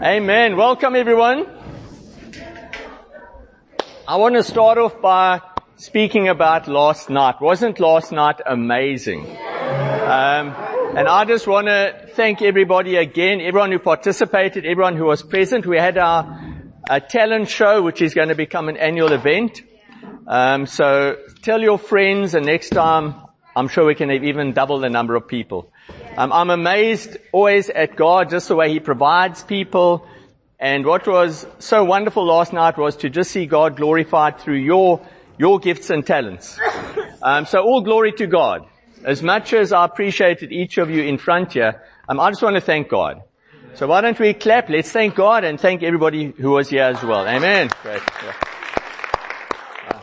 Amen. Welcome everyone. I want to start off by speaking about last night. Wasn't last night amazing? Um, and I just want to thank everybody again, everyone who participated, everyone who was present. We had our talent show, which is going to become an annual event. Um, so tell your friends, and next time I'm sure we can even double the number of people. Um, I'm amazed always at God, just the way He provides people. And what was so wonderful last night was to just see God glorified through your your gifts and talents. Um, so all glory to God. As much as I appreciated each of you in front here, um, I just want to thank God. So why don't we clap? Let's thank God and thank everybody who was here as well. Amen. Great. Uh,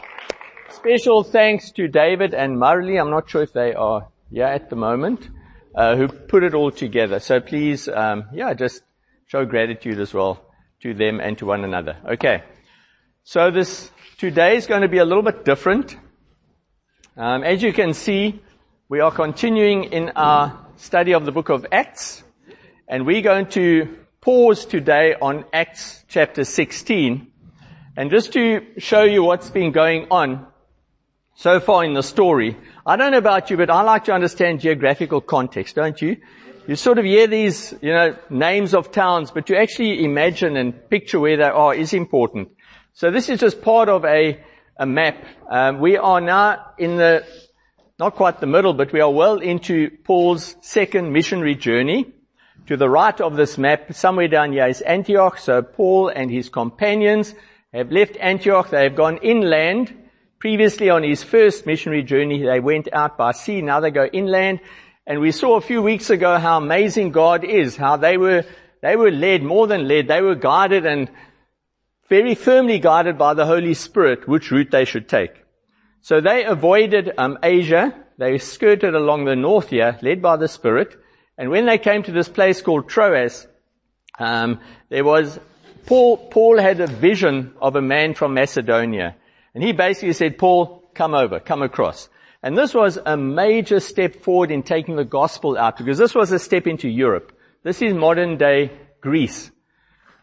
special thanks to David and Marley. I'm not sure if they are here at the moment uh, who put it all together. So please, um, yeah, just show gratitude as well to them and to one another. Okay. So this today is going to be a little bit different. Um, as you can see, we are continuing in our study of the book of Acts, and we're going to pause today on Acts chapter 16. And just to show you what's been going on so far in the story, I don't know about you, but I like to understand geographical context, don't you? You sort of hear these, you know, names of towns, but to actually imagine and picture where they are is important. So this is just part of a, a map. Um, we are now in the, not quite the middle, but we are well into Paul's second missionary journey. To the right of this map, somewhere down here is Antioch. So Paul and his companions have left Antioch. They have gone inland Previously on his first missionary journey, they went out by sea. Now they go inland. And we saw a few weeks ago how amazing God is, how they were, they were led, more than led, they were guided and very firmly guided by the Holy Spirit which route they should take. So they avoided um, Asia. They skirted along the north here, led by the Spirit. And when they came to this place called Troas, um, there was Paul. Paul had a vision of a man from Macedonia. And he basically said, Paul, come over, come across. And this was a major step forward in taking the gospel out because this was a step into Europe. This is modern day Greece.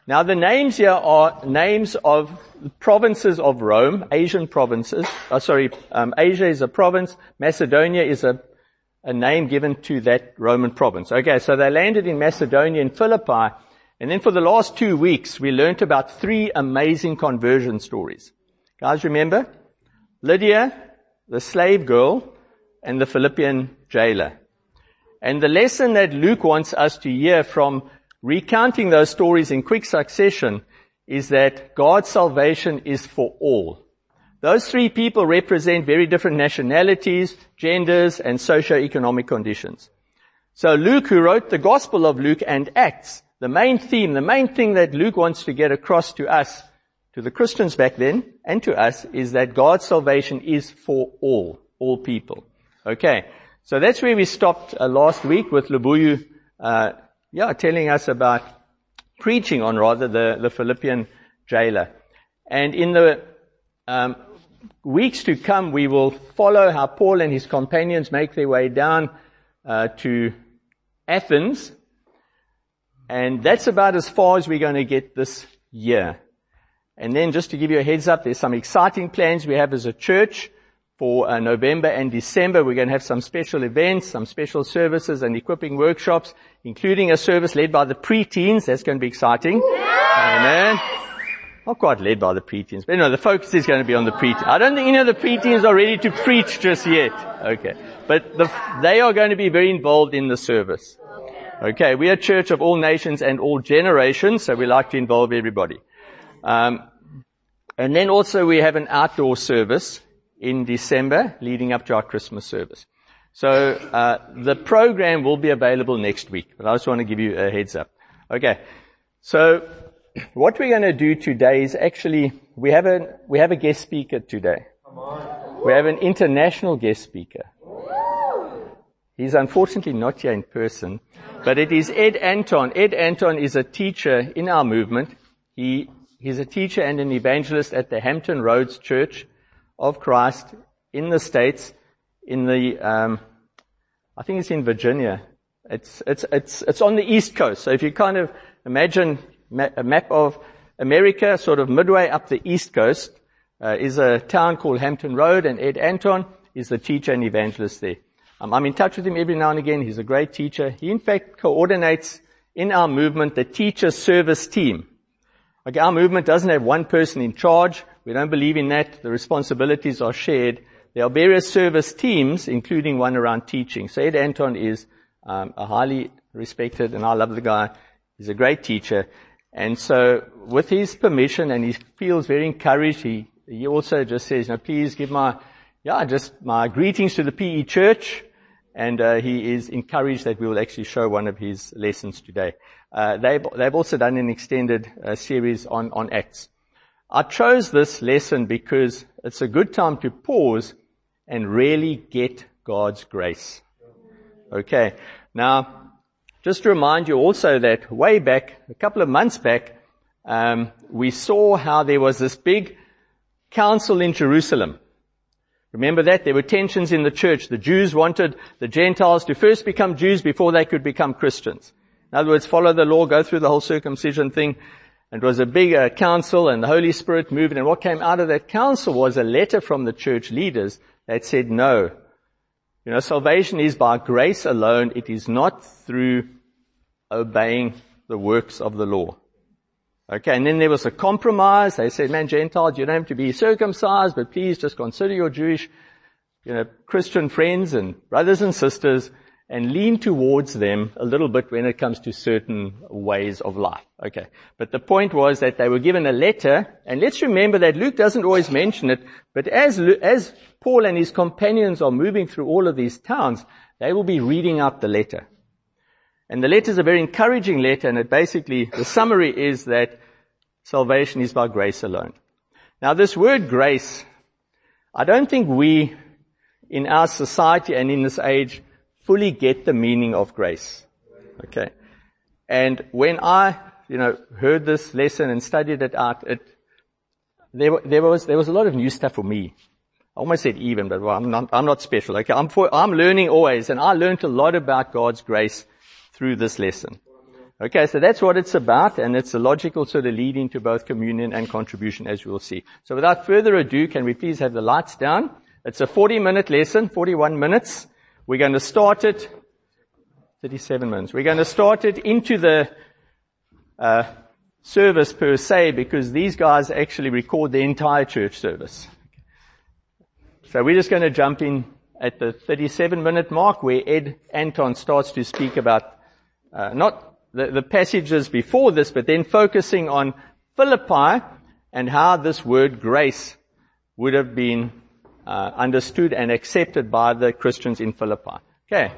Now the names here are names of provinces of Rome, Asian provinces. Oh, sorry, um, Asia is a province. Macedonia is a, a name given to that Roman province. Okay, so they landed in Macedonia in Philippi. And then for the last two weeks, we learnt about three amazing conversion stories. Guys, remember? Lydia, the slave girl, and the Philippian jailer. And the lesson that Luke wants us to hear from recounting those stories in quick succession is that God's salvation is for all. Those three people represent very different nationalities, genders, and socio-economic conditions. So Luke, who wrote the Gospel of Luke and Acts, the main theme, the main thing that Luke wants to get across to us to the Christians back then and to us is that God's salvation is for all, all people. Okay. So that's where we stopped uh, last week with Labuyu, uh, yeah, telling us about preaching on rather the, the Philippian jailer. And in the um, weeks to come, we will follow how Paul and his companions make their way down uh, to Athens. And that's about as far as we're going to get this year. And then just to give you a heads up, there's some exciting plans we have as a church for uh, November and December. We're going to have some special events, some special services and equipping workshops, including a service led by the preteens. That's going to be exciting. Amen. Not quite led by the preteens, but no, the focus is going to be on the preteens. I don't think any of the preteens are ready to preach just yet. Okay. But the, they are going to be very involved in the service. Okay. We are a church of all nations and all generations, so we like to involve everybody. Um, and then also we have an outdoor service in December leading up to our Christmas service. So uh, the program will be available next week, but I just want to give you a heads up. Okay. So what we're going to do today is actually we have a we have a guest speaker today. We have an international guest speaker. He's unfortunately not here in person, but it is Ed Anton. Ed Anton is a teacher in our movement. He He's a teacher and an evangelist at the Hampton Roads Church of Christ in the States, in the, um, I think it's in Virginia. It's, it's, it's, it's on the East Coast. So if you kind of imagine a map of America, sort of midway up the east coast, uh, is a town called Hampton Road, and Ed Anton is the teacher and evangelist there. Um, I'm in touch with him every now and again. He's a great teacher. He in fact coordinates in our movement the teacher service team. Our movement doesn't have one person in charge. We don't believe in that. The responsibilities are shared. There are various service teams, including one around teaching. So Ed Anton is um, a highly respected, and I love the guy. He's a great teacher. And so with his permission, and he feels very encouraged, he, he also just says, "Now, please give my, yeah, just my greetings to the PE church. And uh, he is encouraged that we will actually show one of his lessons today. Uh, they've, they've also done an extended uh, series on, on Acts. I chose this lesson because it's a good time to pause and really get God's grace. Okay. Now, just to remind you also that way back, a couple of months back, um, we saw how there was this big council in Jerusalem. Remember that? There were tensions in the church. The Jews wanted the Gentiles to first become Jews before they could become Christians. In other words, follow the law, go through the whole circumcision thing. And it was a big uh, council and the Holy Spirit moved. And what came out of that council was a letter from the church leaders that said, no, you know, salvation is by grace alone. It is not through obeying the works of the law. Okay, and then there was a compromise. They said, man, Gentiles, you don't have to be circumcised, but please just consider your Jewish, you know, Christian friends and brothers and sisters and lean towards them a little bit when it comes to certain ways of life. Okay. But the point was that they were given a letter, and let's remember that Luke doesn't always mention it, but as, as Paul and his companions are moving through all of these towns, they will be reading out the letter. And the letter is a very encouraging letter, and it basically, the summary is that salvation is by grace alone. Now this word grace, I don't think we, in our society and in this age, fully get the meaning of grace. Okay. And when I, you know, heard this lesson and studied it out, it, there, there was, there was a lot of new stuff for me. I almost said even, but well, I'm not, I'm not special. Okay. I'm for, I'm learning always and I learned a lot about God's grace through this lesson. Okay, so that's what it's about, and it's a logical sort of leading to both communion and contribution, as will see. So without further ado, can we please have the lights down? It's a 40 minute lesson, 41 minutes. We're going to start it, 37 minutes. We're going to start it into the uh, service per se because these guys actually record the entire church service. So we're just going to jump in at the 37 minute mark where Ed Anton starts to speak about uh, not the, the passages before this, but then focusing on Philippi and how this word grace would have been uh, understood and accepted by the Christians in Philippi. Okay.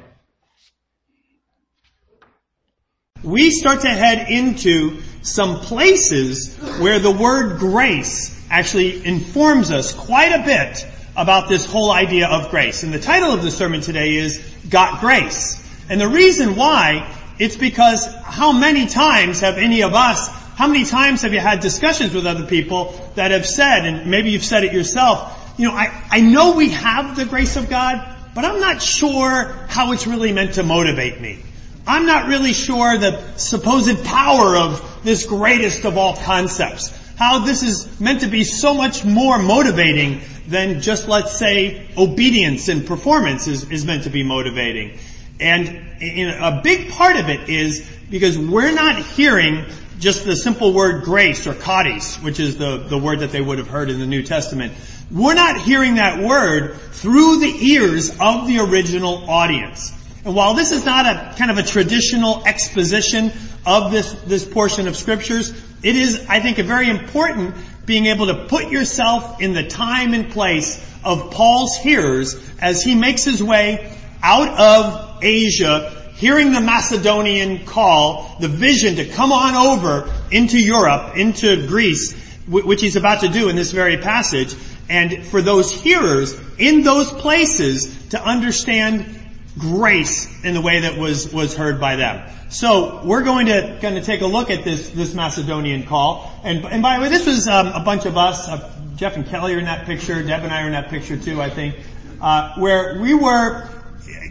We start to head into some places where the word grace actually informs us quite a bit about this whole idea of grace. And the title of the sermon today is Got Grace. And the reason why, it's because how many times have any of us, how many times have you had discussions with other people that have said, and maybe you've said it yourself, you know, I, I know we have the grace of God, but I'm not sure how it's really meant to motivate me. I'm not really sure the supposed power of this greatest of all concepts. How this is meant to be so much more motivating than just, let's say, obedience and performance is, is meant to be motivating. And a big part of it is because we're not hearing just the simple word grace or charis, which is the, the word that they would have heard in the New Testament. We're not hearing that word through the ears of the original audience. And while this is not a kind of a traditional exposition of this, this portion of scriptures, it is, I think, a very important being able to put yourself in the time and place of Paul's hearers as he makes his way out of Asia, hearing the Macedonian call, the vision to come on over into Europe, into Greece, which he's about to do in this very passage, and for those hearers in those places to understand grace in the way that was, was heard by them. So we're going to going to take a look at this this Macedonian call, and and by the way, this was um, a bunch of us. Uh, Jeff and Kelly are in that picture. Deb and I are in that picture too, I think, uh, where we were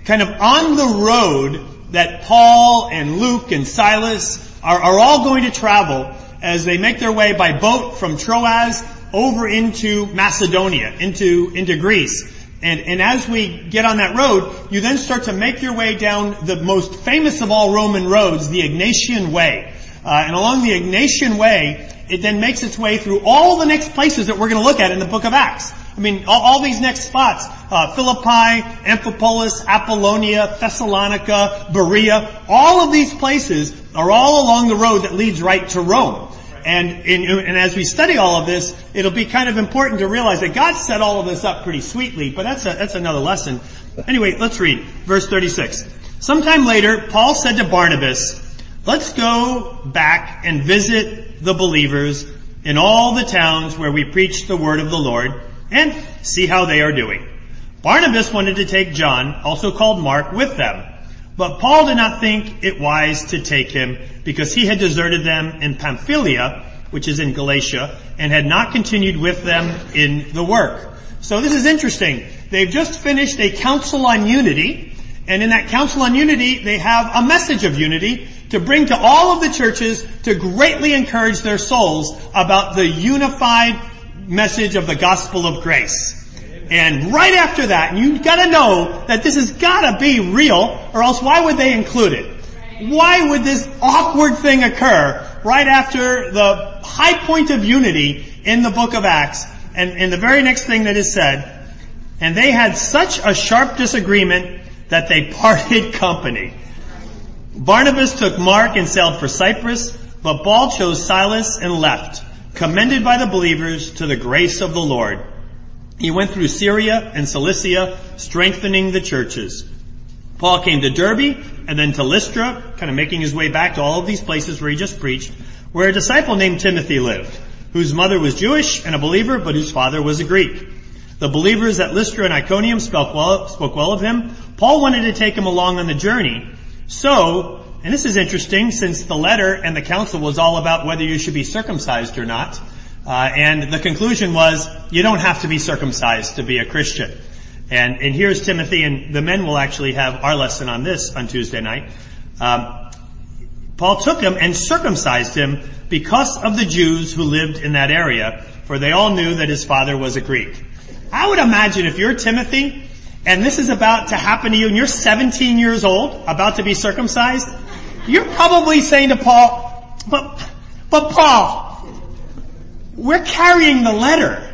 kind of on the road that Paul and Luke and Silas are, are all going to travel as they make their way by boat from Troas over into Macedonia, into, into Greece. And, and as we get on that road, you then start to make your way down the most famous of all Roman roads, the Egnatian Way. Uh, and along the Egnatian Way, it then makes its way through all the next places that we're going to look at in the book of Acts. I mean, all, all these next spots, uh, Philippi, Amphipolis, Apollonia, Thessalonica, Berea, all of these places are all along the road that leads right to Rome. And, and as we study all of this, it'll be kind of important to realize that God set all of this up pretty sweetly, but that's a, that's another lesson. Anyway, let's read verse 36. Sometime later, Paul said to Barnabas, let's go back and visit the believers in all the towns where we preach the word of the Lord and see how they are doing. Barnabas wanted to take John, also called Mark, with them. But Paul did not think it wise to take him because he had deserted them in Pamphylia, which is in Galatia, and had not continued with them in the work. So this is interesting. They've just finished a council on unity, and in that council on unity, they have a message of unity to bring to all of the churches to greatly encourage their souls about the unified message of the gospel of grace. And right after that, you've gotta know that this has gotta be real, or else why would they include it? Why would this awkward thing occur right after the high point of unity in the book of Acts, and, and the very next thing that is said, and they had such a sharp disagreement that they parted company. Barnabas took Mark and sailed for Cyprus, but Paul chose Silas and left, commended by the believers to the grace of the Lord. He went through Syria and Cilicia, strengthening the churches. Paul came to Derbe and then to Lystra, kind of making his way back to all of these places where he just preached, where a disciple named Timothy lived, whose mother was Jewish and a believer, but whose father was a Greek. The believers at Lystra and Iconium spoke well, spoke well of him. Paul wanted to take him along on the journey. So, and this is interesting since the letter and the council was all about whether you should be circumcised or not. Uh, and the conclusion was, you don't have to be circumcised to be a Christian. And, and here's Timothy, and the men will actually have our lesson on this on Tuesday night. Um, Paul took him and circumcised him because of the Jews who lived in that area, for they all knew that his father was a Greek. I would imagine if you're Timothy, and this is about to happen to you, and you're 17 years old, about to be circumcised, you're probably saying to Paul, but, but Paul, we're carrying the letter.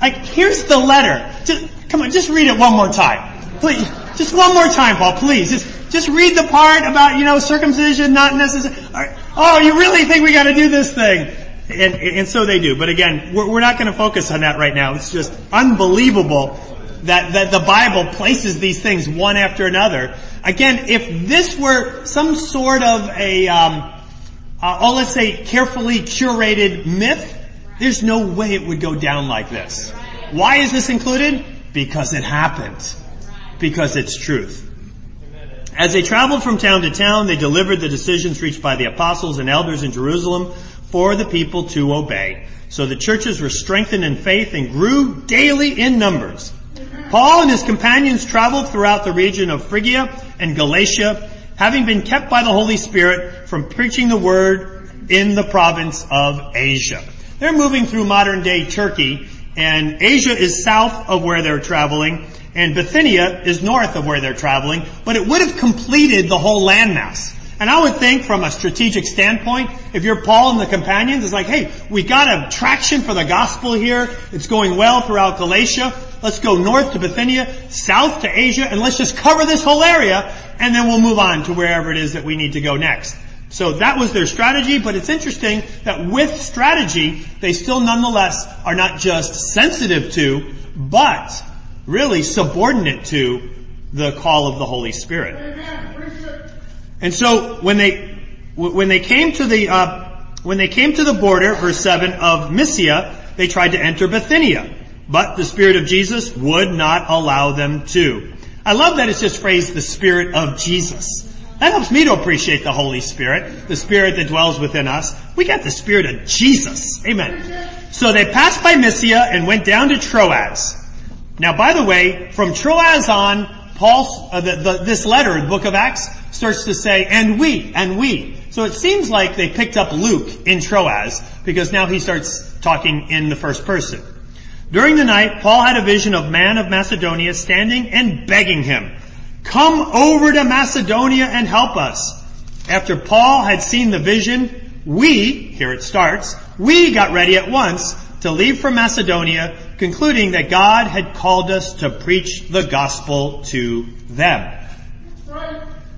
Like, here's the letter. Just, come on, just read it one more time. Please, just one more time, Paul, please. Just, just read the part about, you know, circumcision not necessary. Oh, you really think we gotta do this thing? And, and so they do. But again, we're, we're not gonna focus on that right now. It's just unbelievable that, that the Bible places these things one after another. Again, if this were some sort of a, um, uh, oh, let's say carefully curated myth, there's no way it would go down like this. Why is this included? Because it happened. Because it's truth. As they traveled from town to town, they delivered the decisions reached by the apostles and elders in Jerusalem for the people to obey. So the churches were strengthened in faith and grew daily in numbers. Paul and his companions traveled throughout the region of Phrygia and Galatia, having been kept by the Holy Spirit from preaching the word in the province of Asia. They're moving through modern day Turkey and Asia is south of where they're traveling and Bithynia is north of where they're traveling, but it would have completed the whole landmass. And I would think from a strategic standpoint, if you're Paul and the companions, it's like, hey, we got a traction for the gospel here. It's going well throughout Galatia. Let's go north to Bithynia, south to Asia, and let's just cover this whole area, and then we'll move on to wherever it is that we need to go next. So that was their strategy, but it's interesting that with strategy, they still nonetheless are not just sensitive to, but really subordinate to the call of the Holy Spirit. And so when they, when they came to the, uh, when they came to the border, verse 7 of Mysia, they tried to enter Bithynia, but the Spirit of Jesus would not allow them to. I love that it's just phrased the Spirit of Jesus. That helps me to appreciate the Holy Spirit, the Spirit that dwells within us. We got the Spirit of Jesus. Amen. So they passed by Mysia and went down to Troas. Now by the way, from Troas on, Paul, uh, the, the, this letter, the book of Acts, starts to say, and we, and we. So it seems like they picked up Luke in Troas, because now he starts talking in the first person. During the night, Paul had a vision of man of Macedonia standing and begging him, come over to Macedonia and help us. After Paul had seen the vision, we, here it starts, we got ready at once to leave for Macedonia, concluding that God had called us to preach the gospel to them.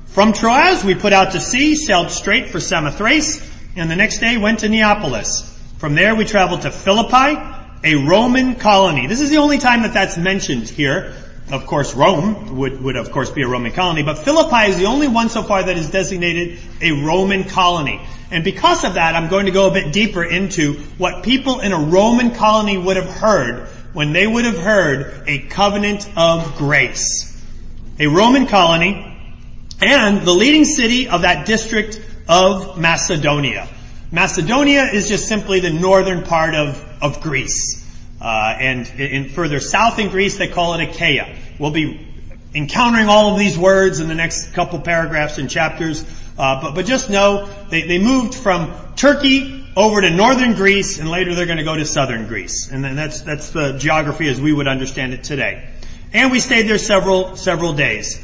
From Troas, we put out to sea, sailed straight for Samothrace, and the next day went to Neapolis. From there, we traveled to Philippi, a Roman colony. This is the only time that that's mentioned here. Of course, Rome would, would of course be a Roman colony, but Philippi is the only one so far that is designated a Roman colony. And because of that, I'm going to go a bit deeper into what people in a Roman colony would have heard when they would have heard a covenant of grace. A Roman colony and the leading city of that district of Macedonia. Macedonia is just simply the northern part of, of Greece. Uh, and in further south in Greece, they call it Achaia. We'll be encountering all of these words in the next couple paragraphs and chapters. Uh, but, but just know they, they moved from Turkey over to northern Greece, and later they're going to go to southern Greece. And then that's that's the geography as we would understand it today. And we stayed there several several days.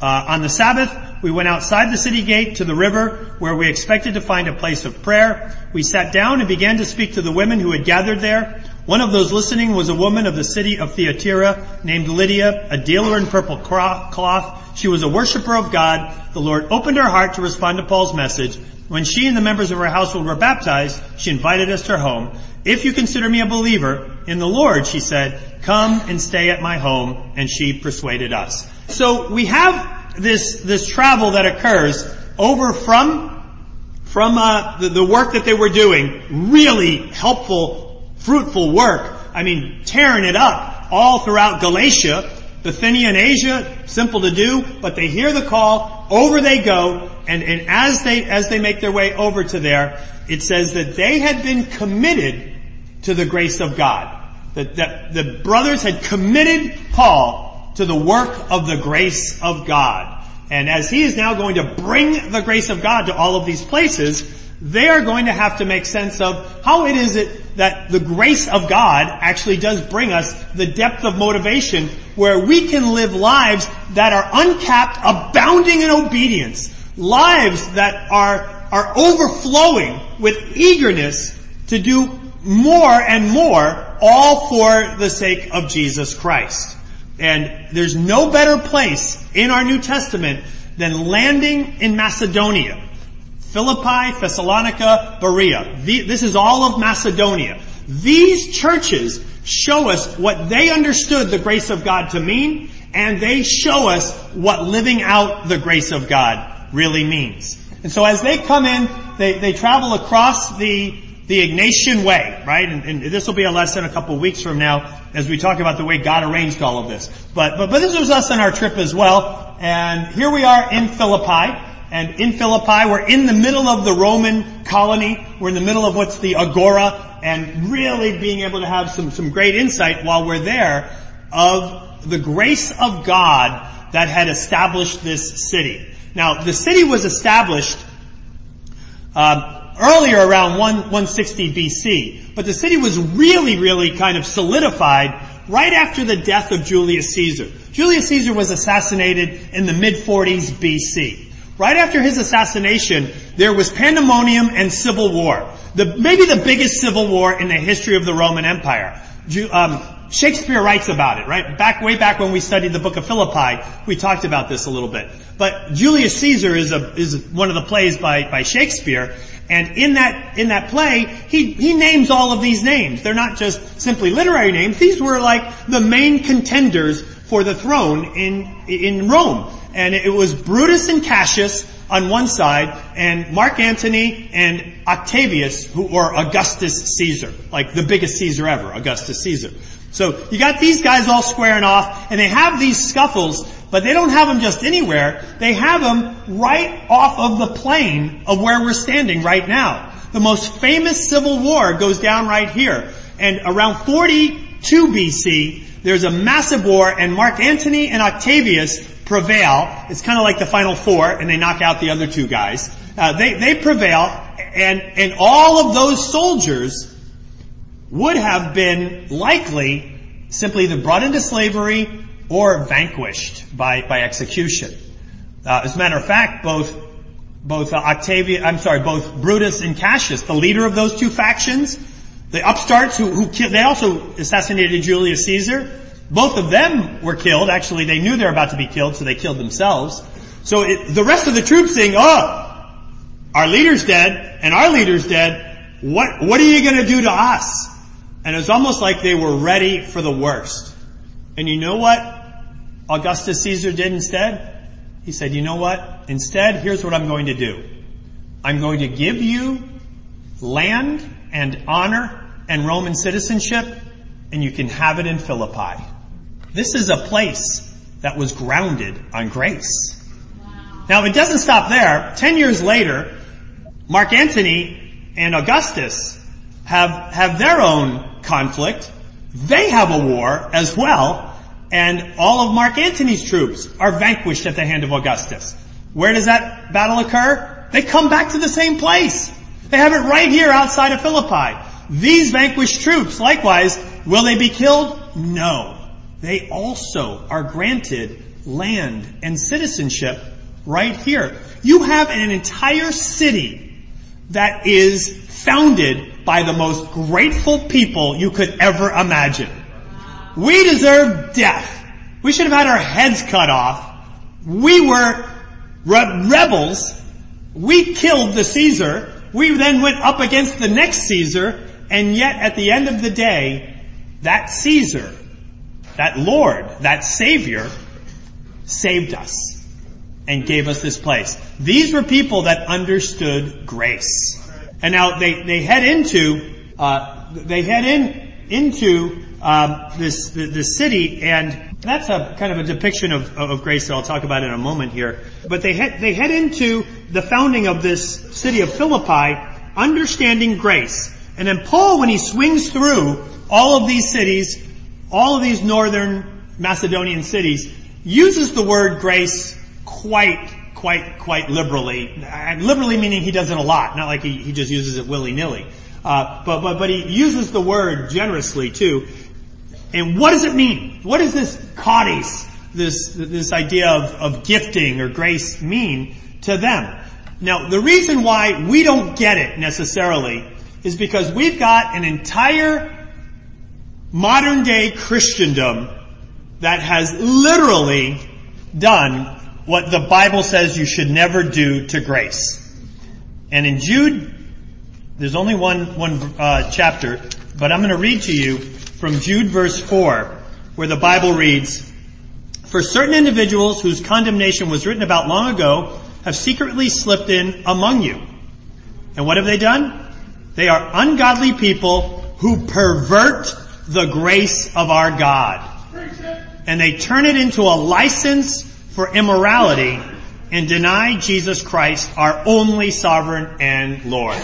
Uh, on the Sabbath, we went outside the city gate to the river where we expected to find a place of prayer. We sat down and began to speak to the women who had gathered there. One of those listening was a woman of the city of Thyatira named Lydia, a dealer in purple cloth. She was a worshiper of God. The Lord opened her heart to respond to Paul's message. When she and the members of her household were baptized, she invited us to her home. If you consider me a believer in the Lord, she said, come and stay at my home. And she persuaded us. So we have this, this travel that occurs over from, from uh, the, the work that they were doing, really helpful fruitful work. I mean, tearing it up all throughout Galatia, Bithynia and Asia, simple to do, but they hear the call, over they go, and, and as they, as they make their way over to there, it says that they had been committed to the grace of God. That, that the brothers had committed Paul to the work of the grace of God. And as he is now going to bring the grace of God to all of these places, they are going to have to make sense of how it is it that the grace of God actually does bring us the depth of motivation where we can live lives that are uncapped, abounding in obedience. Lives that are, are overflowing with eagerness to do more and more, all for the sake of Jesus Christ. And there's no better place in our New Testament than landing in Macedonia Philippi, Thessalonica, Berea. this is all of Macedonia. These churches show us what they understood the grace of God to mean, and they show us what living out the grace of God really means. And so as they come in, they, they travel across the, the Egnatian way, right? And, and this will be a lesson a couple of weeks from now as we talk about the way God arranged all of this. But, but, but this was us on our trip as well. And here we are in Philippi. And in Philippi, we're in the middle of the Roman colony. We're in the middle of what's the agora and really being able to have some, some great insight while we're there of the grace of God that had established this city. Now, the city was established uh, earlier around 1, 160 BC, but the city was really, really kind of solidified right after the death of Julius Caesar. Julius Caesar was assassinated in the mid 40s BC. Right after his assassination, there was pandemonium and civil war. The, maybe the biggest civil war in the history of the Roman Empire. Um, Shakespeare writes about it, right? Back, way back when we studied the book of Philippi, we talked about this a little bit. But Julius Caesar is a, is one of the plays by, by Shakespeare, and in that, in that play, he, he names all of these names. They're not just simply literary names. These were like the main contenders for the throne in, in Rome and it was Brutus and Cassius on one side, and Mark Antony and Octavius, who or Augustus Caesar, like the biggest Caesar ever, Augustus Caesar. So you got these guys all squaring off, and they have these scuffles, but they don't have them just anywhere. They have them right off of the plain of where we're standing right now. The most famous civil war goes down right here. And around 42 BC, there's a massive war and Mark Antony and Octavius prevail. It's kind of like the final four and they knock out the other two guys. Uh, they, they prevail and, and all of those soldiers would have been likely simply either brought into slavery or vanquished by, by execution. Uh, as a matter of fact, both both Octavia, I'm sorry, both Brutus and Cassius, the leader of those two factions, the upstarts who, who killed, they also assassinated Julius Caesar. Both of them were killed. Actually, they knew they were about to be killed, so they killed themselves. So it, the rest of the troops saying, "Oh, our leader's dead, and our leader's dead. What what are you going to do to us?" And it was almost like they were ready for the worst. And you know what Augustus Caesar did instead? He said, you know what? Instead, here's what I'm going to do. I'm going to give you land and honor and Roman citizenship, and you can have it in Philippi. This is a place that was grounded on grace. Wow. Now, it doesn't stop there. Ten years later, Mark Antony and Augustus have, have their own conflict. They have a war as well, and all of Mark Antony's troops are vanquished at the hand of Augustus. Where does that battle occur? They come back to the same place. They have it right here outside of Philippi. These vanquished troops, likewise, will they be killed? No. They also are granted land and citizenship right here. You have an entire city that is founded by the most grateful people you could ever imagine. We deserve death. We should have had our heads cut off. We were re- rebels. We killed the Caesar. We then went up against the next Caesar. And yet at the end of the day, that Caesar, that Lord, that Savior, saved us and gave us this place. These were people that understood grace. And now they, they head into, uh, they head in, into um, this the, the, city, and that's a kind of a depiction of, of grace that I'll talk about in a moment here. But they head they head into the founding of this city of Philippi, understanding grace. And then Paul, when he swings through all of these cities, all of these northern Macedonian cities, uses the word grace quite quite quite liberally. And liberally meaning he does it a lot, not like he, he just uses it willy nilly. Uh, but but but he uses the word generously too. And what does it mean? What does this charis, this, this idea of, of gifting or grace mean to them? Now, the reason why we don't get it necessarily is because we've got an entire modern day Christendom that has literally done what the Bible says you should never do to grace. And in Jude, there's only one, one uh, chapter, but I'm going to read to you from Jude verse 4, where the Bible reads, For certain individuals whose condemnation was written about long ago have secretly slipped in among you. And what have they done? They are ungodly people who pervert the grace of our God. And they turn it into a license for immorality and deny Jesus Christ, our only sovereign and Lord.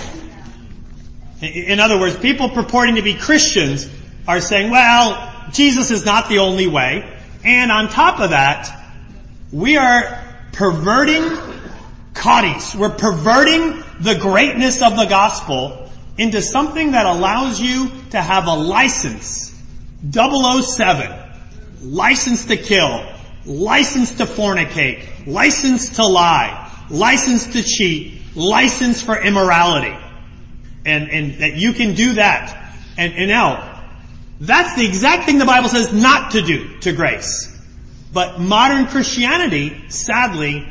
In other words, people purporting to be Christians are saying, well, Jesus is not the only way. And on top of that, we are perverting charis. We're perverting the greatness of the gospel into something that allows you to have a license. 007. License to kill. License to fornicate. License to lie. License to cheat. License for immorality. And, and that you can do that. And, and now, that's the exact thing the Bible says not to do to grace. But modern Christianity, sadly,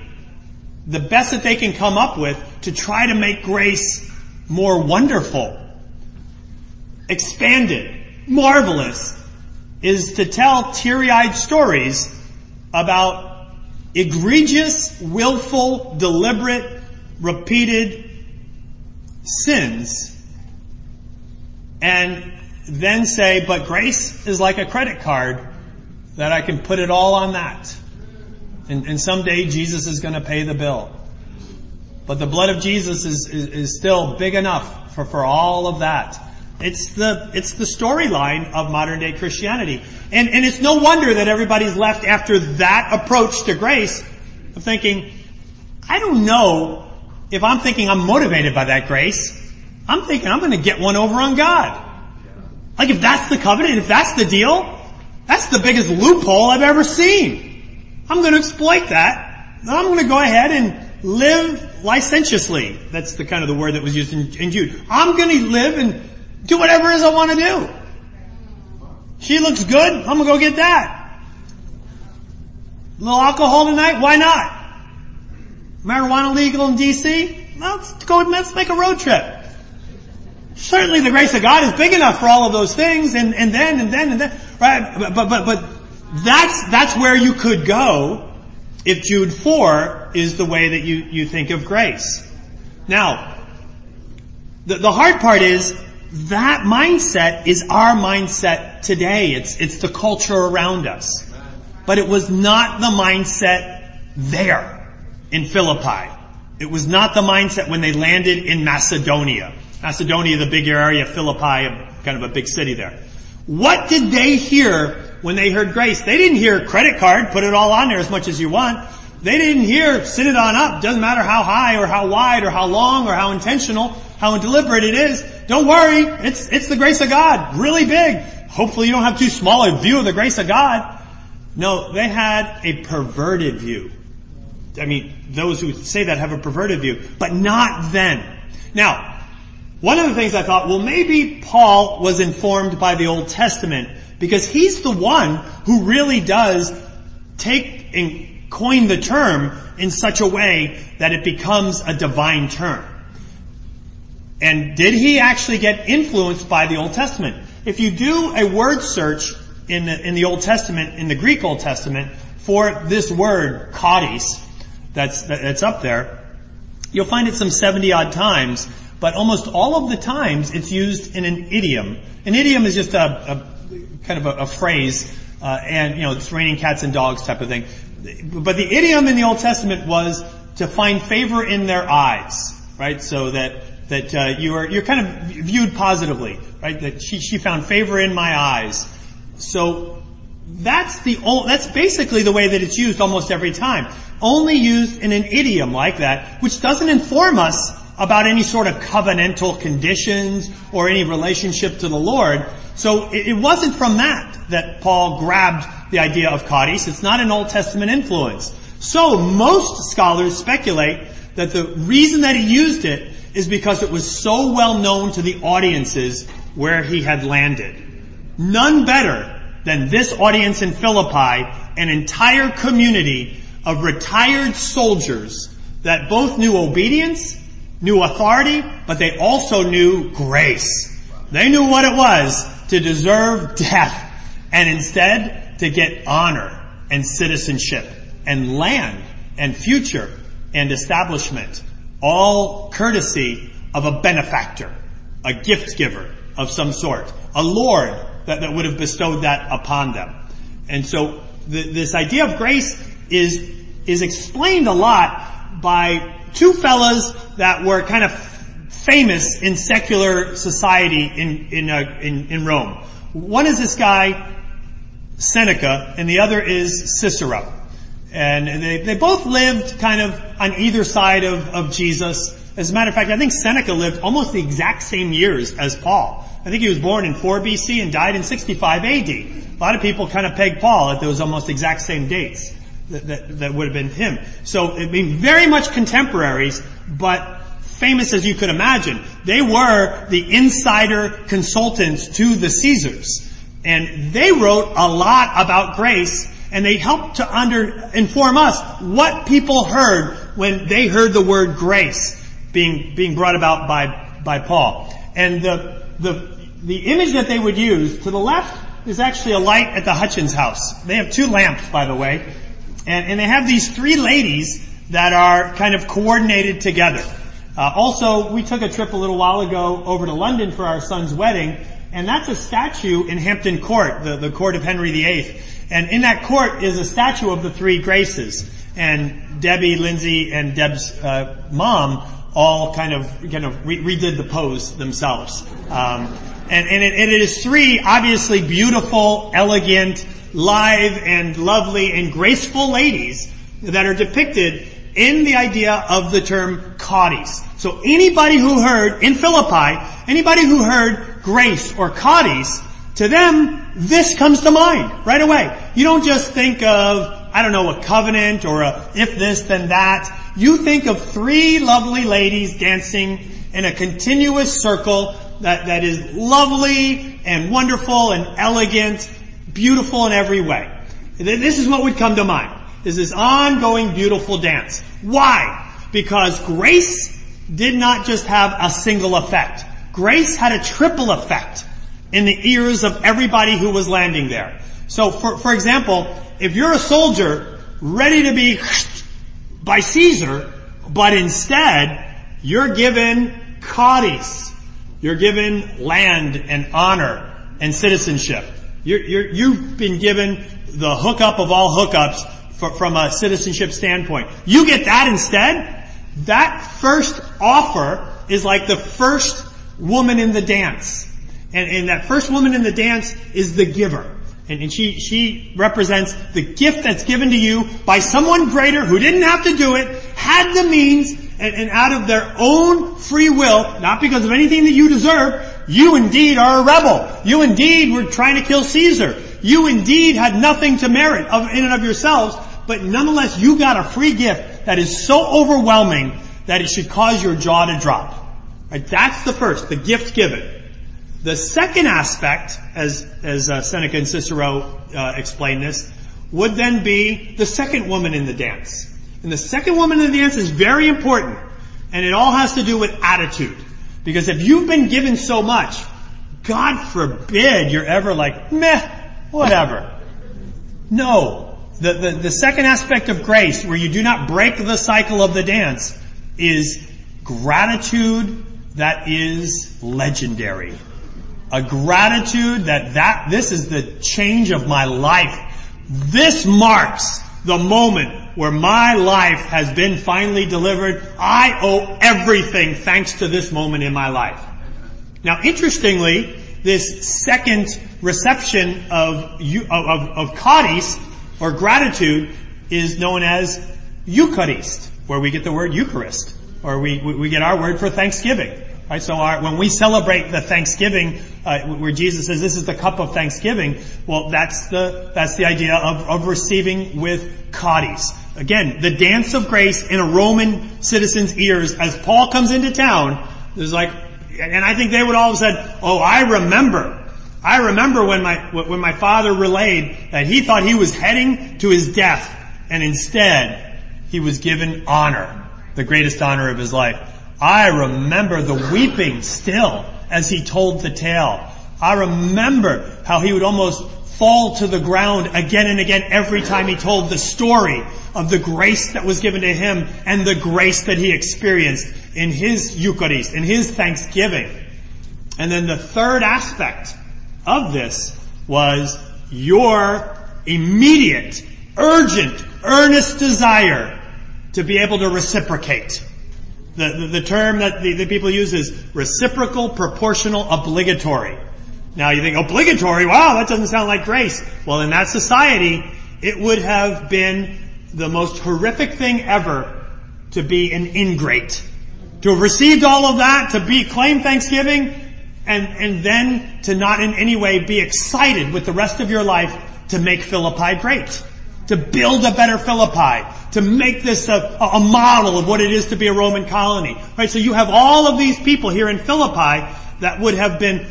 the best that they can come up with to try to make grace more wonderful, expanded, marvelous, is to tell teary-eyed stories about egregious, willful, deliberate, repeated sins and then say, but grace is like a credit card that I can put it all on that. And, and someday Jesus is going to pay the bill. But the blood of Jesus is, is, is still big enough for, for all of that. It's the, it's the storyline of modern day Christianity. And, and it's no wonder that everybody's left after that approach to grace of thinking, I don't know if I'm thinking I'm motivated by that grace. I'm thinking I'm gonna get one over on God. Like if that's the covenant, if that's the deal, that's the biggest loophole I've ever seen. I'm gonna exploit that. Then I'm gonna go ahead and live licentiously. That's the kind of the word that was used in, in Jude. I'm gonna live and do whatever it is I want to do. She looks good, I'm gonna go get that. A little alcohol tonight, why not? Marijuana legal in DC? Let's go, let's make a road trip. Certainly the grace of God is big enough for all of those things, and, and then, and then, and then, right? But, but, but, but that's, that's where you could go if Jude 4 is the way that you, you think of grace. Now, the, the hard part is, that mindset is our mindset today. It's, it's the culture around us. But it was not the mindset there in Philippi. It was not the mindset when they landed in Macedonia. Macedonia, the big area, Philippi, kind of a big city there. What did they hear when they heard grace? They didn't hear credit card, put it all on there as much as you want. They didn't hear sit it on up, doesn't matter how high or how wide or how long or how intentional, how deliberate it is. Don't worry, it's, it's the grace of God, really big. Hopefully you don't have too small a view of the grace of God. No, they had a perverted view. I mean, those who say that have a perverted view, but not then. Now, one of the things I thought, well maybe Paul was informed by the Old Testament because he's the one who really does take and coin the term in such a way that it becomes a divine term. And did he actually get influenced by the Old Testament? If you do a word search in the, in the Old Testament, in the Greek Old Testament, for this word, charis, that's, that's up there, you'll find it some 70 odd times but almost all of the times it's used in an idiom. An idiom is just a, a kind of a, a phrase, uh, and you know, it's raining cats and dogs type of thing. But the idiom in the Old Testament was to find favor in their eyes, right? So that that uh, you are you're kind of viewed positively, right? That she she found favor in my eyes. So that's the that's basically the way that it's used almost every time. Only used in an idiom like that, which doesn't inform us about any sort of covenantal conditions or any relationship to the Lord. So it, wasn't from that that Paul grabbed the idea of charis. It's not an Old Testament influence. So most scholars speculate that the reason that he used it is because it was so well known to the audiences where he had landed. None better than this audience in Philippi, an entire community of retired soldiers that both knew obedience knew authority, but they also knew grace. They knew what it was to deserve death and instead to get honor and citizenship and land and future and establishment. All courtesy of a benefactor, a gift giver of some sort, a lord that, that would have bestowed that upon them. And so this idea of grace is, is explained a lot by two fellas that were kind of famous in secular society in, in, uh, in, in Rome. One is this guy, Seneca, and the other is Cicero. And they, they both lived kind of on either side of, of Jesus. As a matter of fact, I think Seneca lived almost the exact same years as Paul. I think he was born in 4 BC and died in 65 AD. A lot of people kind of peg Paul at those almost exact same dates that, that, that would have been him. So, I mean, very much contemporaries, but famous as you could imagine. They were the insider consultants to the Caesars. And they wrote a lot about grace and they helped to under, inform us what people heard when they heard the word grace being, being brought about by, by Paul. And the, the, the image that they would use to the left is actually a light at the Hutchins house. They have two lamps, by the way. And, and they have these three ladies that are kind of coordinated together. Uh, also, we took a trip a little while ago over to London for our son's wedding, and that's a statue in Hampton Court, the, the court of Henry VIII. And in that court is a statue of the three graces. And Debbie, Lindsay, and Deb's uh, mom all kind of kind of re- redid the pose themselves. Um, and, and, it, and it is three obviously beautiful, elegant, live and lovely and graceful ladies that are depicted in the idea of the term caudice. So anybody who heard, in Philippi, anybody who heard grace or charis, to them, this comes to mind right away. You don't just think of, I don't know, a covenant or a if this then that. You think of three lovely ladies dancing in a continuous circle that, that is lovely and wonderful and elegant, beautiful in every way. This is what would come to mind. This is this ongoing beautiful dance. Why? Because grace did not just have a single effect. Grace had a triple effect in the ears of everybody who was landing there. So for, for example, if you're a soldier ready to be by Caesar, but instead you're given charis, you're given land and honor and citizenship. you have been given the hookup of all hookups for, from a citizenship standpoint. You get that instead? That first offer is like the first woman in the dance. And, and that first woman in the dance is the giver. And, and she, she represents the gift that's given to you by someone greater who didn't have to do it, had the means, and, and out of their own free will, not because of anything that you deserve, you indeed are a rebel. You indeed were trying to kill Caesar. You indeed had nothing to merit of, in and of yourselves, but nonetheless you got a free gift that is so overwhelming that it should cause your jaw to drop. Right? That's the first, the gift given. The second aspect, as, as uh, Seneca and Cicero uh, explain this, would then be the second woman in the dance. And the second woman in the dance is very important. And it all has to do with attitude. Because if you've been given so much, God forbid you're ever like, meh, whatever. No. The, the, the second aspect of grace, where you do not break the cycle of the dance, is gratitude that is legendary. A gratitude that that, this is the change of my life. This marks the moment where my life has been finally delivered. I owe everything thanks to this moment in my life. Now interestingly, this second reception of, of, of charis or gratitude is known as Eucharist, where we get the word Eucharist, or we, we get our word for Thanksgiving. Right? So our, when we celebrate the Thanksgiving, uh, where Jesus says this is the cup of Thanksgiving, well, that's the that's the idea of, of receiving with charis. Again, the dance of grace in a Roman citizen's ears as Paul comes into town. There's like, and I think they would all have said, "Oh, I remember." I remember when my when my father relayed that he thought he was heading to his death, and instead he was given honor, the greatest honor of his life. I remember the weeping still as he told the tale. I remember how he would almost fall to the ground again and again every time he told the story of the grace that was given to him and the grace that he experienced in his Eucharist, in his Thanksgiving. And then the third aspect of this was your immediate, urgent, earnest desire to be able to reciprocate. The, the, the term that the, the people use is reciprocal, proportional, obligatory. Now you think obligatory, wow, that doesn't sound like grace. Well, in that society, it would have been the most horrific thing ever to be an ingrate. To have received all of that, to be claim Thanksgiving, and, and then to not in any way be excited with the rest of your life to make Philippi great. To build a better Philippi to make this a, a model of what it is to be a Roman colony. Right? So you have all of these people here in Philippi that would have been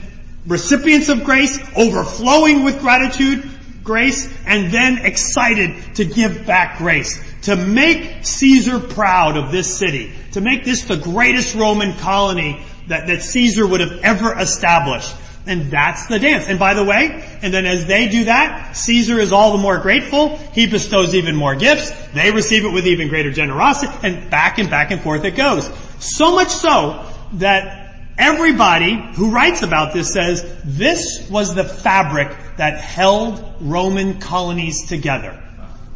recipients of grace, overflowing with gratitude, grace, and then excited to give back grace. To make Caesar proud of this city. To make this the greatest Roman colony that, that Caesar would have ever established. And that's the dance. And by the way, and then as they do that, Caesar is all the more grateful. He bestows even more gifts. They receive it with even greater generosity. And back and back and forth it goes. So much so that everybody who writes about this says this was the fabric that held Roman colonies together.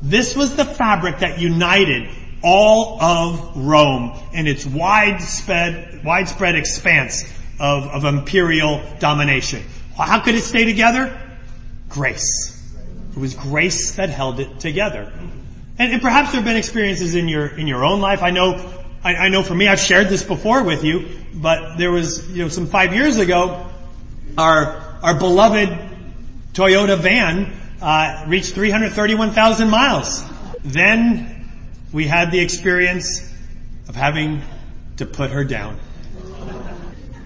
This was the fabric that united all of Rome and its widespread, widespread expanse of, of imperial domination. How could it stay together? Grace. It was grace that held it together. And, and perhaps there have been experiences in your, in your own life. I know, I, I know for me, I've shared this before with you, but there was, you know, some five years ago, our, our beloved Toyota van, uh, reached 331,000 miles. Then we had the experience of having to put her down.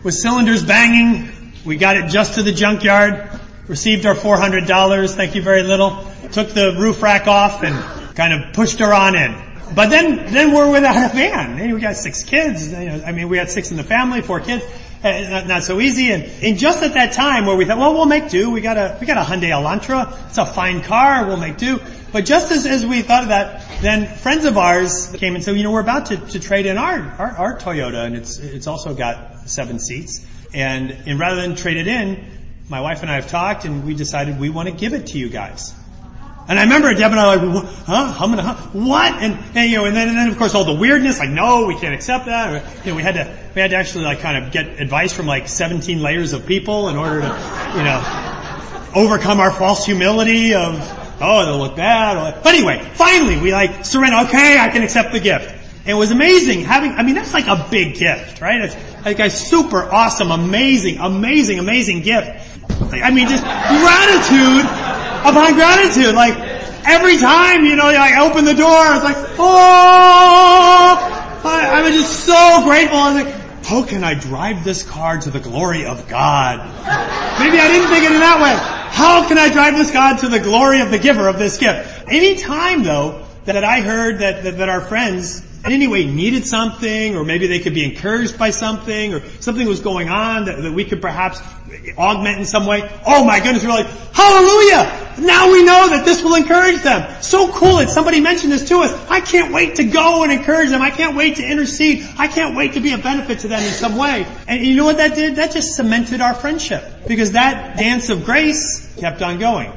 With cylinders banging, we got it just to the junkyard, received our $400, thank you very little, took the roof rack off and kind of pushed her on in. But then, then we're without a van. We got six kids. I mean, we had six in the family, four kids. Uh, not, not, so easy. And, and just at that time where we thought, well, we'll make do. We got a, we got a Hyundai Elantra. It's a fine car. We'll make do. But just as, as we thought of that, then friends of ours came and said, you know, we're about to, to trade in our, our, our Toyota and it's, it's also got seven seats. And, and rather than trade it in, my wife and I have talked and we decided we want to give it to you guys. And I remember Deb and I were like, huh? Many, huh? What? And, and, you know, and then, and then of course all the weirdness, like, no, we can't accept that. You know, we had to, we had to actually like kind of get advice from like 17 layers of people in order to, you know, overcome our false humility of, oh, they'll look bad. But anyway, finally we like surrender, okay, I can accept the gift. It was amazing having, I mean, that's like a big gift, right? It's like a super awesome, amazing, amazing, amazing gift. I mean, just gratitude upon gratitude. Like, every time, you know, I open the door, it's like, oh, I, I'm just so grateful. I was like, how can I drive this car to the glory of God? Maybe I didn't think it in that way. How can I drive this God to the glory of the giver of this gift? Any time though, that I heard that, that, that our friends in any way needed something, or maybe they could be encouraged by something, or something was going on that, that we could perhaps augment in some way. Oh my goodness, we're like, hallelujah! Now we know that this will encourage them. So cool that somebody mentioned this to us. I can't wait to go and encourage them. I can't wait to intercede. I can't wait to be a benefit to them in some way. And you know what that did? That just cemented our friendship. Because that dance of grace kept on going.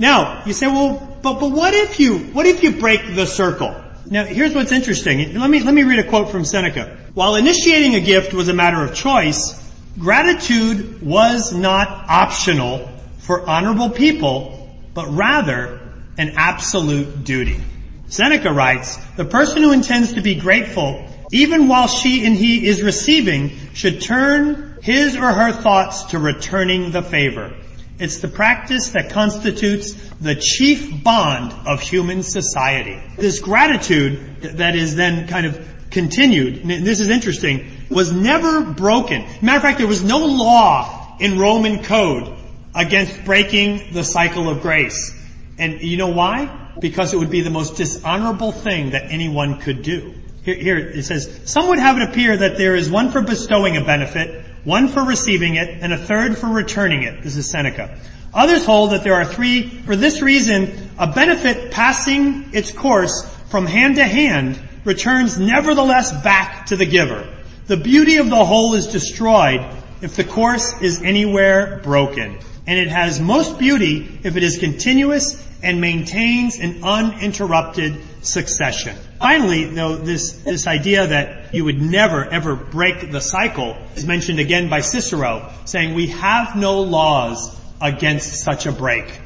Now, you say, well, but, but what if you, what if you break the circle? Now, here's what's interesting. Let me, let me read a quote from Seneca. While initiating a gift was a matter of choice, gratitude was not optional for honorable people, but rather an absolute duty. Seneca writes, the person who intends to be grateful, even while she and he is receiving, should turn his or her thoughts to returning the favor. It's the practice that constitutes the chief bond of human society. This gratitude that is then kind of continued, this is interesting, was never broken. Matter of fact, there was no law in Roman code against breaking the cycle of grace. And you know why? Because it would be the most dishonorable thing that anyone could do. Here, here it says, some would have it appear that there is one for bestowing a benefit, one for receiving it, and a third for returning it. This is Seneca. Others hold that there are three, for this reason, a benefit passing its course from hand to hand returns nevertheless back to the giver. The beauty of the whole is destroyed if the course is anywhere broken. And it has most beauty if it is continuous and maintains an uninterrupted succession. Finally, though, this, this idea that you would never ever break the cycle is mentioned again by Cicero, saying we have no laws against such a break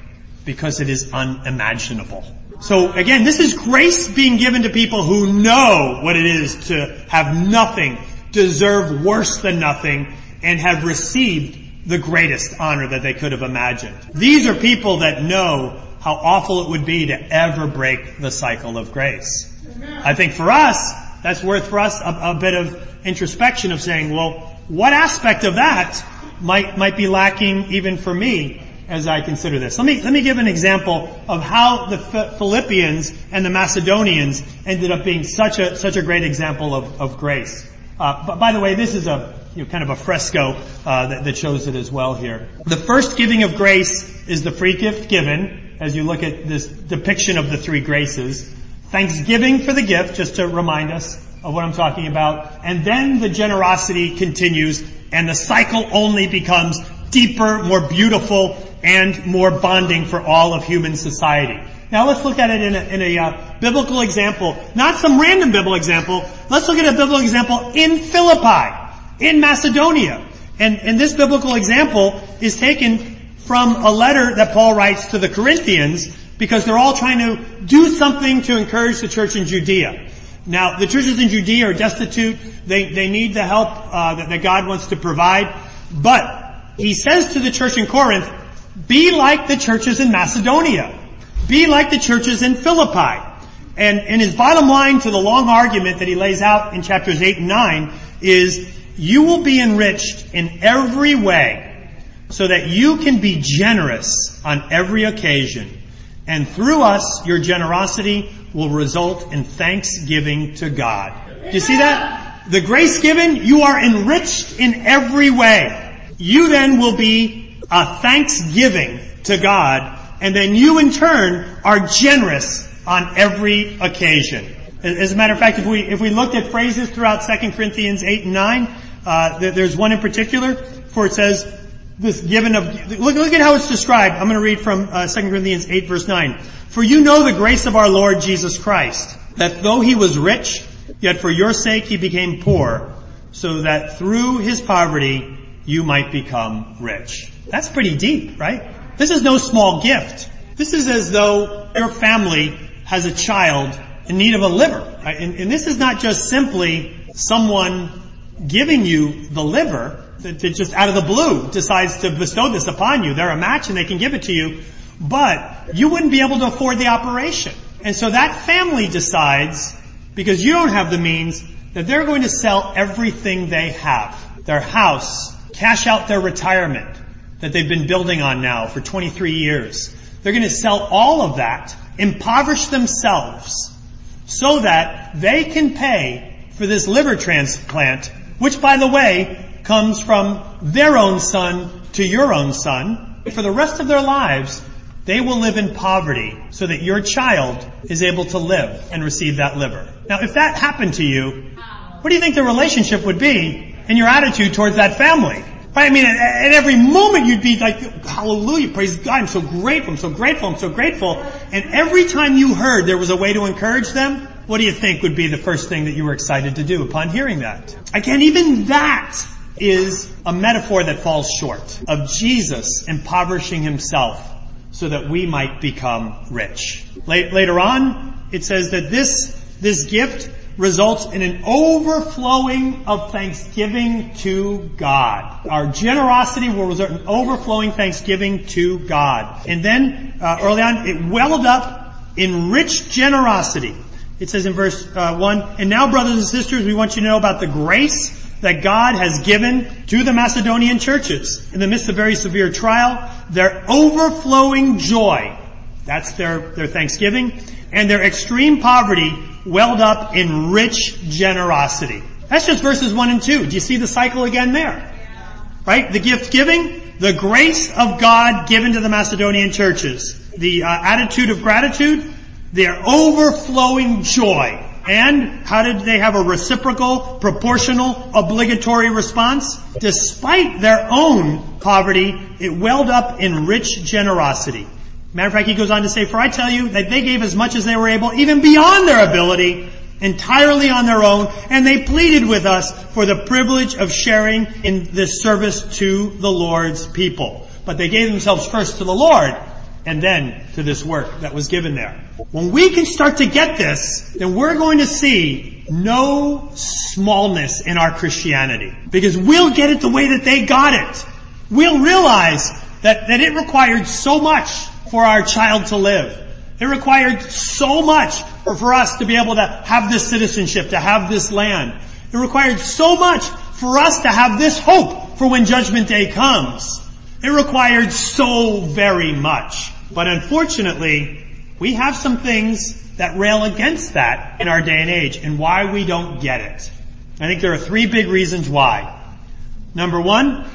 because it is unimaginable. So again, this is grace being given to people who know what it is to have nothing, deserve worse than nothing, and have received the greatest honor that they could have imagined. These are people that know how awful it would be to ever break the cycle of grace. I think for us, that's worth for us a, a bit of introspection of saying, well, what aspect of that might, might be lacking even for me as I consider this. Let me, let me give an example of how the Philippians and the Macedonians ended up being such a, such a great example of, of grace. Uh, but by the way, this is a, you know, kind of a fresco uh, that, that shows it as well here. The first giving of grace is the free gift given, as you look at this depiction of the three graces. Thanksgiving for the gift, just to remind us of what I'm talking about. And then the generosity continues and the cycle only becomes deeper, more beautiful, and more bonding for all of human society. Now let's look at it in a, in a uh, biblical example. Not some random biblical example. Let's look at a biblical example in Philippi, in Macedonia. And, and this biblical example is taken from a letter that Paul writes to the Corinthians because they're all trying to do something to encourage the church in Judea. Now, the churches in Judea are destitute. They, they need the help uh, that, that God wants to provide. But he says to the church in Corinth, be like the churches in Macedonia. Be like the churches in Philippi. And, and his bottom line to the long argument that he lays out in chapters 8 and 9 is, you will be enriched in every way so that you can be generous on every occasion. And through us, your generosity will result in thanksgiving to God. Do you see that? The grace given, you are enriched in every way. You then will be a thanksgiving to God, and then you in turn are generous on every occasion. As a matter of fact, if we if we looked at phrases throughout 2 Corinthians 8 and 9, uh, there's one in particular for it says this given of look look at how it's described. I'm going to read from uh, 2 Corinthians 8 verse 9. For you know the grace of our Lord Jesus Christ, that though he was rich, yet for your sake he became poor, so that through his poverty you might become rich. That's pretty deep, right? This is no small gift. This is as though your family has a child in need of a liver. Right? And, and, this is not just simply someone giving you the liver that, just out of the blue decides to bestow this upon you. They're a match and they can give it to you, but you wouldn't be able to afford the operation. And so that family decides, because you don't have the means, that they're going to sell everything they have. Their house, cash out their retirement that they've been building on now for 23 years. They're going to sell all of that, impoverish themselves, so that they can pay for this liver transplant, which by the way, comes from their own son to your own son. For the rest of their lives, they will live in poverty so that your child is able to live and receive that liver. Now, if that happened to you, what do you think the relationship would be and your attitude towards that family? Right? I mean, at, at, every moment you'd be like, hallelujah, praise God, I'm so grateful, I'm so grateful, I'm so grateful. And every time you heard there was a way to encourage them, what do you think would be the first thing that you were excited to do upon hearing that? Again, even that is a metaphor that falls short of Jesus impoverishing himself so that we might become rich. Later on, it says that this, this gift results in an overflowing of thanksgiving to God. Our generosity will result in overflowing thanksgiving to God. And then, uh, early on, it welled up in rich generosity. It says in verse uh, 1, And now, brothers and sisters, we want you to know about the grace that God has given to the Macedonian churches. In the midst of very severe trial, their overflowing joy, that's their, their thanksgiving, and their extreme poverty welled up in rich generosity. That's just verses 1 and 2. Do you see the cycle again there? Right? The gift giving, the grace of God given to the Macedonian churches, the uh, attitude of gratitude, their overflowing joy. And how did they have a reciprocal, proportional, obligatory response? Despite their own poverty, it welled up in rich generosity. Matter of fact, he goes on to say, for I tell you that they gave as much as they were able, even beyond their ability, entirely on their own, and they pleaded with us for the privilege of sharing in this service to the Lord's people. But they gave themselves first to the Lord, and then to this work that was given there. When we can start to get this, then we're going to see no smallness in our Christianity. Because we'll get it the way that they got it. We'll realize that, that it required so much for our child to live. It required so much for, for us to be able to have this citizenship, to have this land. It required so much for us to have this hope for when judgment day comes. It required so very much. But unfortunately, we have some things that rail against that in our day and age and why we don't get it. I think there are three big reasons why. Number one,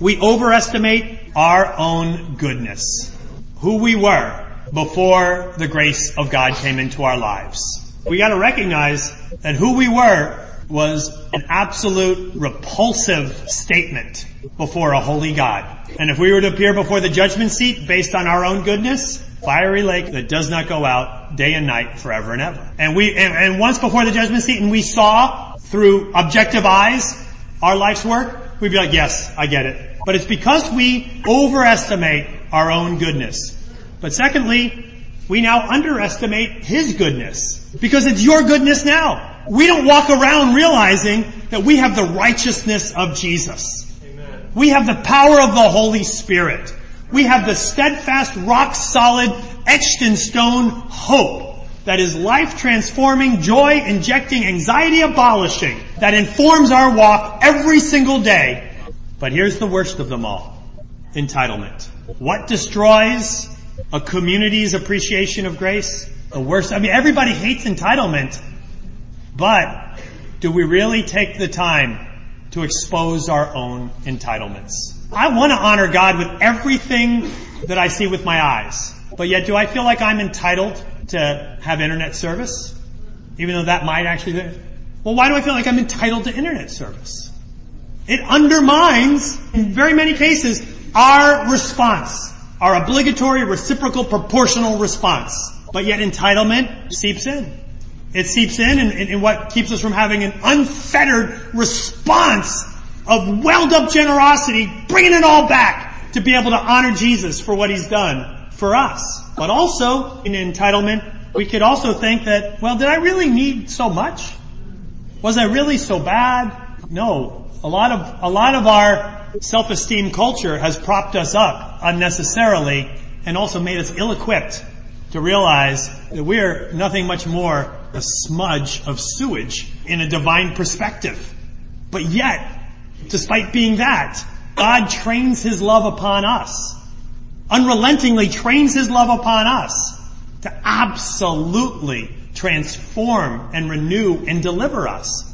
we overestimate our own goodness who we were before the grace of God came into our lives. We gotta recognize that who we were was an absolute repulsive statement before a holy God. And if we were to appear before the judgment seat based on our own goodness, fiery lake that does not go out day and night forever and ever. And we, and, and once before the judgment seat and we saw through objective eyes our life's work, we'd be like, yes, I get it. But it's because we overestimate our own goodness. But secondly, we now underestimate His goodness. Because it's your goodness now. We don't walk around realizing that we have the righteousness of Jesus. Amen. We have the power of the Holy Spirit. We have the steadfast, rock solid, etched in stone hope that is life transforming, joy injecting, anxiety abolishing, that informs our walk every single day. But here's the worst of them all. Entitlement. What destroys a community's appreciation of grace? The worst. I mean, everybody hates entitlement, but do we really take the time to expose our own entitlements? I want to honor God with everything that I see with my eyes. But yet, do I feel like I'm entitled to have internet service? Even though that might actually. Well, why do I feel like I'm entitled to internet service? It undermines, in very many cases, our response. Our obligatory, reciprocal, proportional response. But yet entitlement seeps in. It seeps in and, and, and what keeps us from having an unfettered response of welled up generosity, bringing it all back to be able to honor Jesus for what He's done for us. But also, in entitlement, we could also think that, well, did I really need so much? Was I really so bad? No. A lot of, a lot of our self-esteem culture has propped us up unnecessarily and also made us ill-equipped to realize that we're nothing much more a smudge of sewage in a divine perspective. But yet, despite being that, God trains His love upon us unrelentingly trains His love upon us to absolutely transform and renew and deliver us.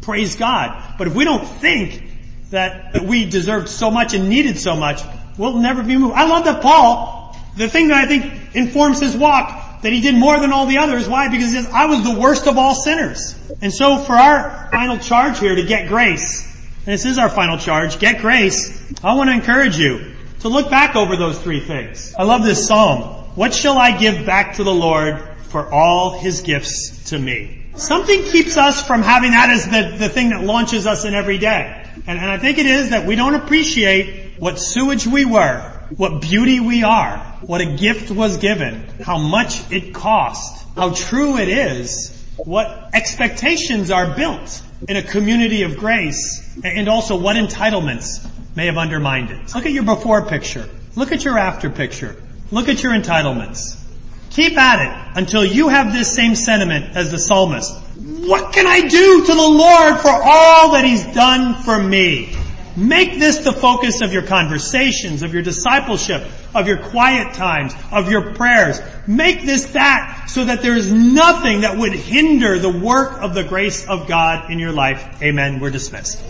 Praise God. But if we don't think that, that we deserved so much and needed so much, we'll never be moved. I love that Paul, the thing that I think informs his walk, that he did more than all the others. Why? Because he says, I was the worst of all sinners. And so for our final charge here to get grace, and this is our final charge, get grace, I want to encourage you to look back over those three things. I love this psalm. What shall I give back to the Lord for all his gifts to me? Something keeps us from having that as the, the thing that launches us in every day. And, and I think it is that we don't appreciate what sewage we were, what beauty we are, what a gift was given, how much it cost, how true it is, what expectations are built in a community of grace, and also what entitlements may have undermined it. Look at your before picture. Look at your after picture. Look at your entitlements. Keep at it until you have this same sentiment as the psalmist. What can I do to the Lord for all that He's done for me? Make this the focus of your conversations, of your discipleship, of your quiet times, of your prayers. Make this that so that there is nothing that would hinder the work of the grace of God in your life. Amen. We're dismissed.